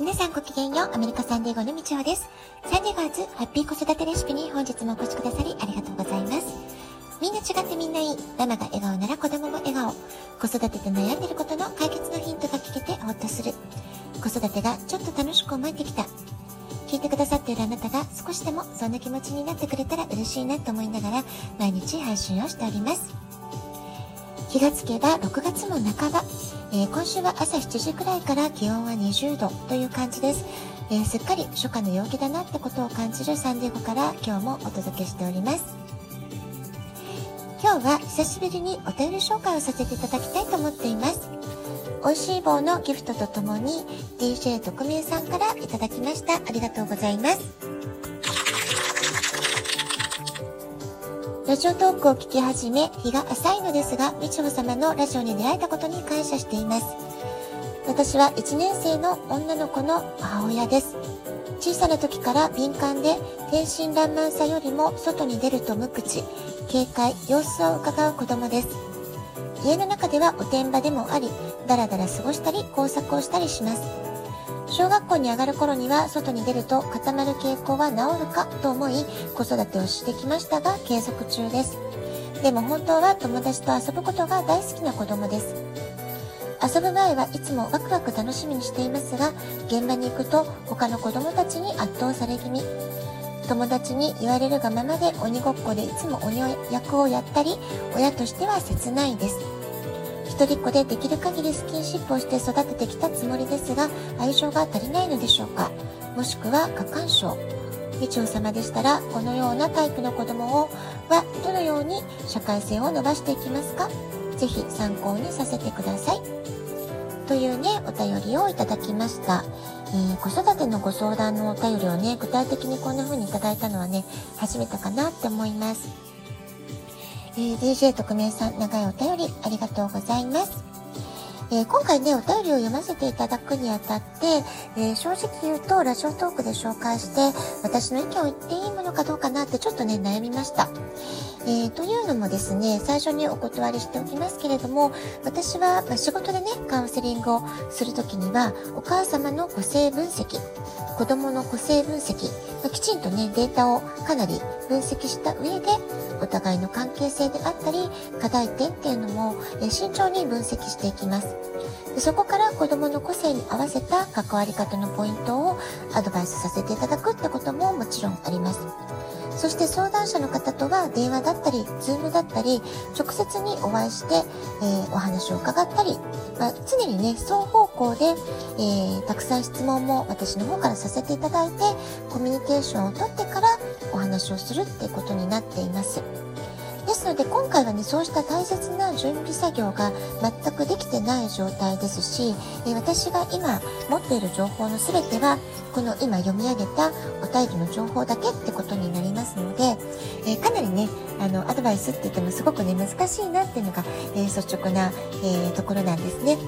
皆さんごきげんよう。アメリカサンディーゴのみちほです。サンデーガーズハッピー子育てレシピに本日もお越しくださりありがとうございます。みんな違ってみんないい。ママが笑顔なら子供も笑顔。子育てで悩んでることの解決のヒントが聞けてほっとする。子育てがちょっと楽しく思えてきた。聞いてくださっているあなたが少しでもそんな気持ちになってくれたら嬉しいなと思いながら毎日配信をしております。気がつけば6月も半ば、えー、今週は朝7時くらいから気温は20度という感じです、えー、すっかり初夏の陽気だなってことを感じるサンディエゴから今日もお届けしております。今日は久しぶりにお便り紹介をさせていただきたいと思っています。美味しい棒のギフトとともに DJ 特命さんからいただきました。ありがとうございます。ラジオトークを聞き始め、日が浅いのですが、みちほ様のラジオに出会えたことに感謝しています。私は1年生の女の子の母親です。小さな時から敏感で、天真爛漫さよりも外に出ると無口、警戒、様子を伺う子供です。家の中ではおてんばでもあり、だらだら過ごしたり工作をしたりします。小学校に上がる頃には外に出ると固まる傾向は治るかと思い子育てをしてきましたが継続中です。でも本当は友達と遊ぶことが大好きな子供です。遊ぶ前はいつもワクワク楽しみにしていますが現場に行くと他の子供たちに圧倒され気味友達に言われるがままで鬼ごっこでいつも鬼役をやったり親としては切ないです一人っ子でできる限りスキンシップをして育ててきたつもりですが、愛情が足りないのでしょうか？もしくは過干渉。議長様でしたら、このようなタイプの子供をはどのように社会性を伸ばしていきますか？ぜひ参考にさせてください。というね、お便りをいただきました。えー、子育てのご相談のお便りをね、具体的にこんな風にいただいたのはね、初めてかなって思います。えー、DJ 特命さん、長いお便りありがとうございます。えー、今回ね、お便りを読ませていただくにあたって、えー、正直言うと、ラジオトークで紹介して、私の意見を言っていいものなってちょっとね、悩みました。えー、というのもですね、最初にお断りしておきますけれども、私は、ま仕事でね、カウンセリングをするときには、お母様の個性分析、子供の個性分析、まきちんとね、データをかなり分析した上で、お互いの関係性であったり、課題点っていうのも、え慎重に分析していきます。でそこから子供の個性に合わせた関わり方のポイントをアドバイスさせていただくってことももちろんあります。そして相談者の方とは電話だったり、ズームだったり、直接にお会いして、えー、お話を伺ったり、まあ、常にね、双方向で、えー、たくさん質問も私の方からさせていただいて、コミュニケーションをとってからお話をするっていうことになっています。ですので今回はね、そうした大切な準備作業が全くできてない状態ですし、え私が今持っている情報の全ては、この今読み上げたお便りの情報だけってことになりますので、えかなりね、あの、アドバイスって言ってもすごくね、難しいなっていうのが、え率直な、えところなんですね。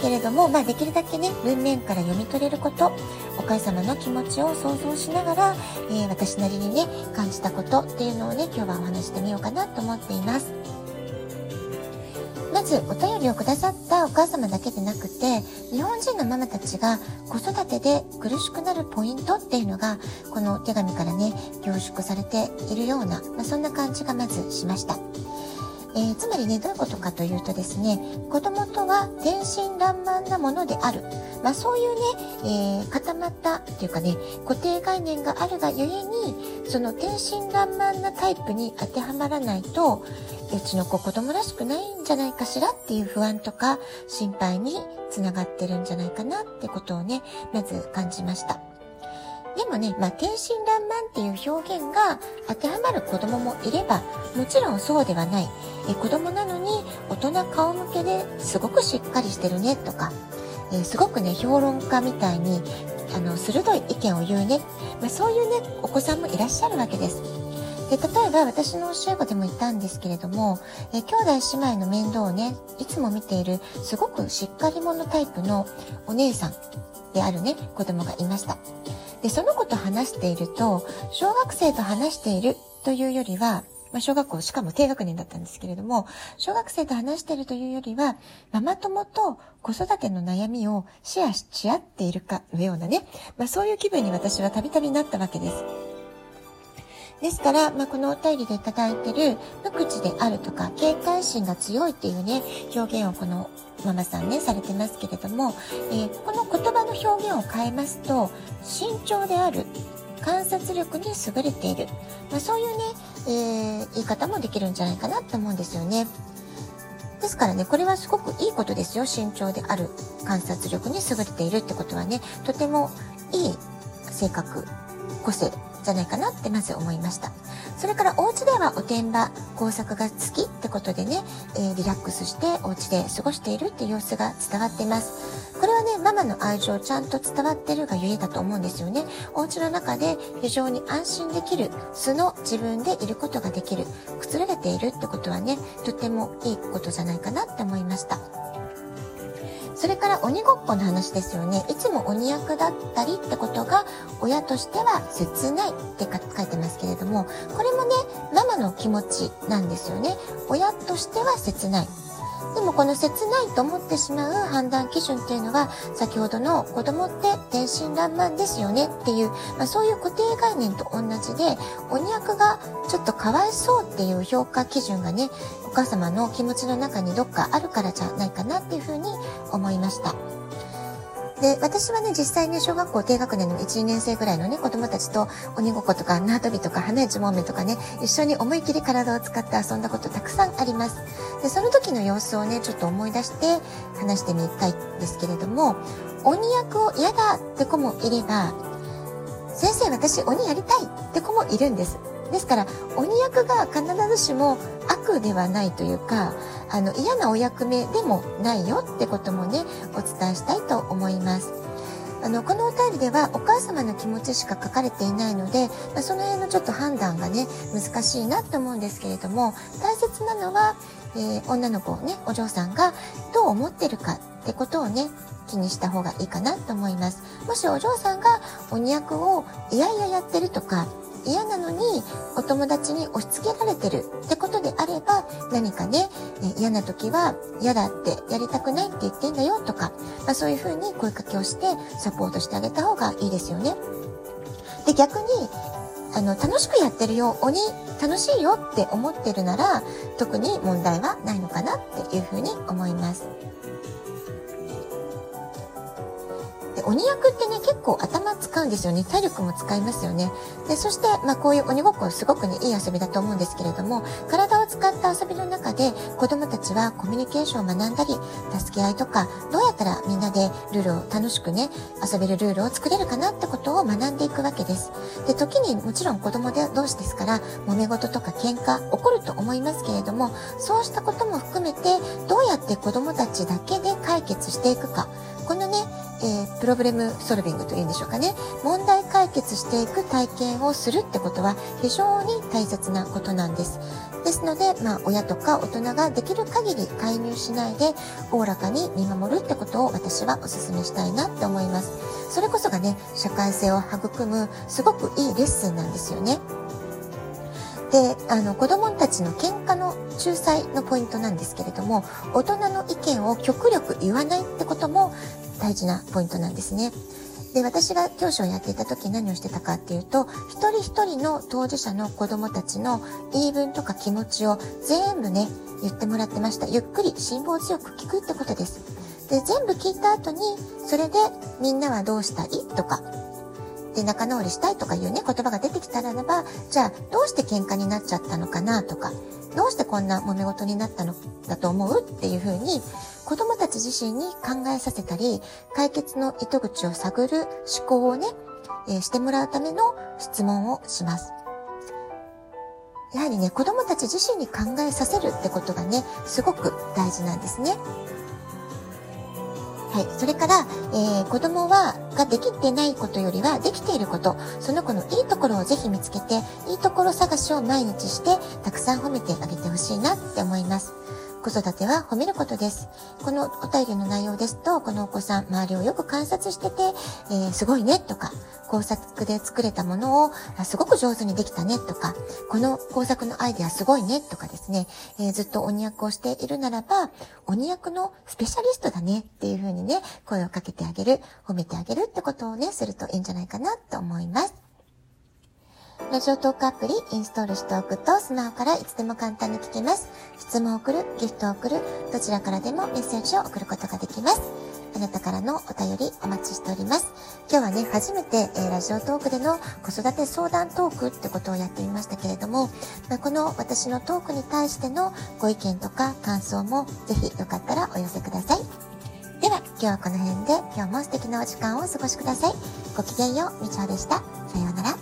けれども、まあ、できるだけね、文面から読み取れること、お母様の気持ちを想像しながら、えー、私なりにね、感じたことっていうのをね、今日はお話してみようかなと思っています。まず、お便りをくださったお母様だけでなくて、日本人のママたちが子育てで苦しくなるポイントっていうのが、この手紙からね、凝縮されているような、まあ、そんな感じがまずしました。えー、つまりね、どういうことかというとですね、子供とは天真爛漫なものである。まあそういうね、えー、固まったっていうかね、固定概念があるがゆえに、その天真爛漫なタイプに当てはまらないと、うちの子子供らしくないんじゃないかしらっていう不安とか心配につながってるんじゃないかなってことをね、まず感じました。でもね、まあ、天真爛漫っていう表現が当てはまる子供もいれば、もちろんそうではない。え子供なのに大人顔向けですごくしっかりしてるねとか、えすごくね、評論家みたいに、あの、鋭い意見を言うね。まあ、そういうね、お子さんもいらっしゃるわけです。で例えば私の教え子でもいたんですけれども、え兄弟姉妹の面倒をね、いつも見ているすごくしっかり者タイプのお姉さんであるね、子供がいました。で、その子と話していると、小学生と話しているというよりは、まあ、小学校、しかも低学年だったんですけれども、小学生と話しているというよりは、ママ友と子育ての悩みをシェアし合っているかのようなね、まあ、そういう気分に私はたびたびなったわけです。ですから、まあ、このお便りでいただいてる無口であるとか警戒心が強いっていうね表現をこのママさんねされてますけれども、えー、この言葉の表現を変えますと慎重である観察力に優れている、まあ、そういうね、えー、言い方もできるんじゃないかなと思うんですよね。ですからね、これはすごくいいことですよ。慎重である観察力に優れているってことはね、とてもいい性格、個性じゃないかなってまず思いました。それからお家ではおてんば、工作が好きってことでね、えー、リラックスしてお家で過ごしているっていう様子が伝わっています。これはね、ママの愛情ちゃんと伝わってるがゆえだと思うんですよね。お家の中で非常に安心できる素の自分でいることができる、くつろげているってことはね、とてもいいことじゃないかなって思いました。それから鬼ごっこの話ですよね。いつも鬼役だったりってことが親としては切ないって書いてますけれども、これもね、ママの気持ちなんですよね。親としては切ない。でもこの切ないと思ってしまう判断基準っていうのは、先ほどの子供って天真爛漫ですよねっていう、まあ、そういう固定概念と同じで、鬼役がちょっとかわいそうっていう評価基準がね、お母様の気持ちの中にどっかあるからじゃないかなっていうふうに思いました。で、私はね、実際ね、小学校低学年の1、2年生ぐらいのね、子供たちと鬼ごっことか縄跳びとか花市もめとかね、一緒に思い切り体を使って遊んだことたくさんあります。で、その時の様子をね、ちょっと思い出して話してみたいんですけれども、鬼役を嫌だって子もいれば、先生私鬼やりたいって子もいるんです。ですから、鬼役が必ずしも悪ではないというか、あの、嫌なお役目でもないよってこともね、お伝えしたいと思います。あの、このお便りではお母様の気持ちしか書かれていないので、まあ、その辺のちょっと判断がね、難しいなと思うんですけれども、大切なのは、えー、女の子をね、お嬢さんがどう思ってるかってことをね、気にした方がいいかなと思います。もしお嬢さんが鬼役をいやいややってるとか、嫌なのにお友達に押し付けられてるってことであれば何かね嫌な時は嫌だってやりたくないって言ってんだよとか、まあ、そういうふうに声かけをしてサポートしてあげた方がいいですよね。で逆にあの楽しくやってるよ鬼楽しいよって思ってるなら特に問題はないのかなっていうふうに思います。鬼役ってね、結構頭使うんですよね。体力も使いますよね。で、そして、まあこういう鬼ごっこすごくね、いい遊びだと思うんですけれども、体を使った遊びの中で子供たちはコミュニケーションを学んだり、助け合いとか、どうやったらみんなでルールを楽しくね、遊べるルールを作れるかなってことを学んでいくわけです。で、時にもちろん子供で同士ですから、揉め事とか喧嘩起こると思いますけれども、そうしたことも含めて、どうやって子供たちだけで解決していくか、このね、プロブレムソルビングというんでしょうかね。問題解決していく体験をするってことは非常に大切なことなんです。ですので、まあ、親とか大人ができる限り介入しないで、おおらかに見守るってことを私はお勧めしたいなって思います。それこそがね、社会性を育む、すごくいいレッスンなんですよね。で、あの、子供たちの喧嘩の仲裁のポイントなんですけれども、大人の意見を極力言わないってことも大事なポイントなんですね。で、私が教師をやっていた時何をしてたかっていうと、一人一人の当事者の子供たちの言い分とか気持ちを全部ね、言ってもらってました。ゆっくり辛抱強く聞くってことです。で、全部聞いた後に、それでみんなはどうしたいとか、で仲直りしたいとかいうね、言葉が出てきたらば、じゃあどうして喧嘩になっちゃったのかなとか、どうしてこんな揉め事になったの？だと思う？っていうふうに、子供たち自身に考えさせたり、解決の糸口を探る思考をね、えー、してもらうための質問をします。やはりね、子供たち自身に考えさせるってことがね、すごく大事なんですね。はい。それから、えー、子供は、ができてないことよりは、できていること、その子のいいところをぜひ見つけて、いいところ探しを毎日して、たくさん褒めてあげてほしいなって思います。子育ては褒めることです。このお便りの内容ですと、このお子さん、周りをよく観察してて、えー、すごいねとか、工作で作れたものをすごく上手にできたねとか、この工作のアイデアすごいねとかですね、えー、ずっと鬼役をしているならば、鬼役のスペシャリストだねっていう風にね、声をかけてあげる、褒めてあげるってことをね、するといいんじゃないかなと思います。ラジオトークアプリインストールしておくとスマホからいつでも簡単に聞けます。質問を送る、ギフトを送る、どちらからでもメッセージを送ることができます。あなたからのお便りお待ちしております。今日はね、初めて、えー、ラジオトークでの子育て相談トークってことをやってみましたけれども、まあ、この私のトークに対してのご意見とか感想もぜひよかったらお寄せください。では、今日はこの辺で今日も素敵なお時間をお過ごしください。ごきげんよう、みちほでした。さようなら。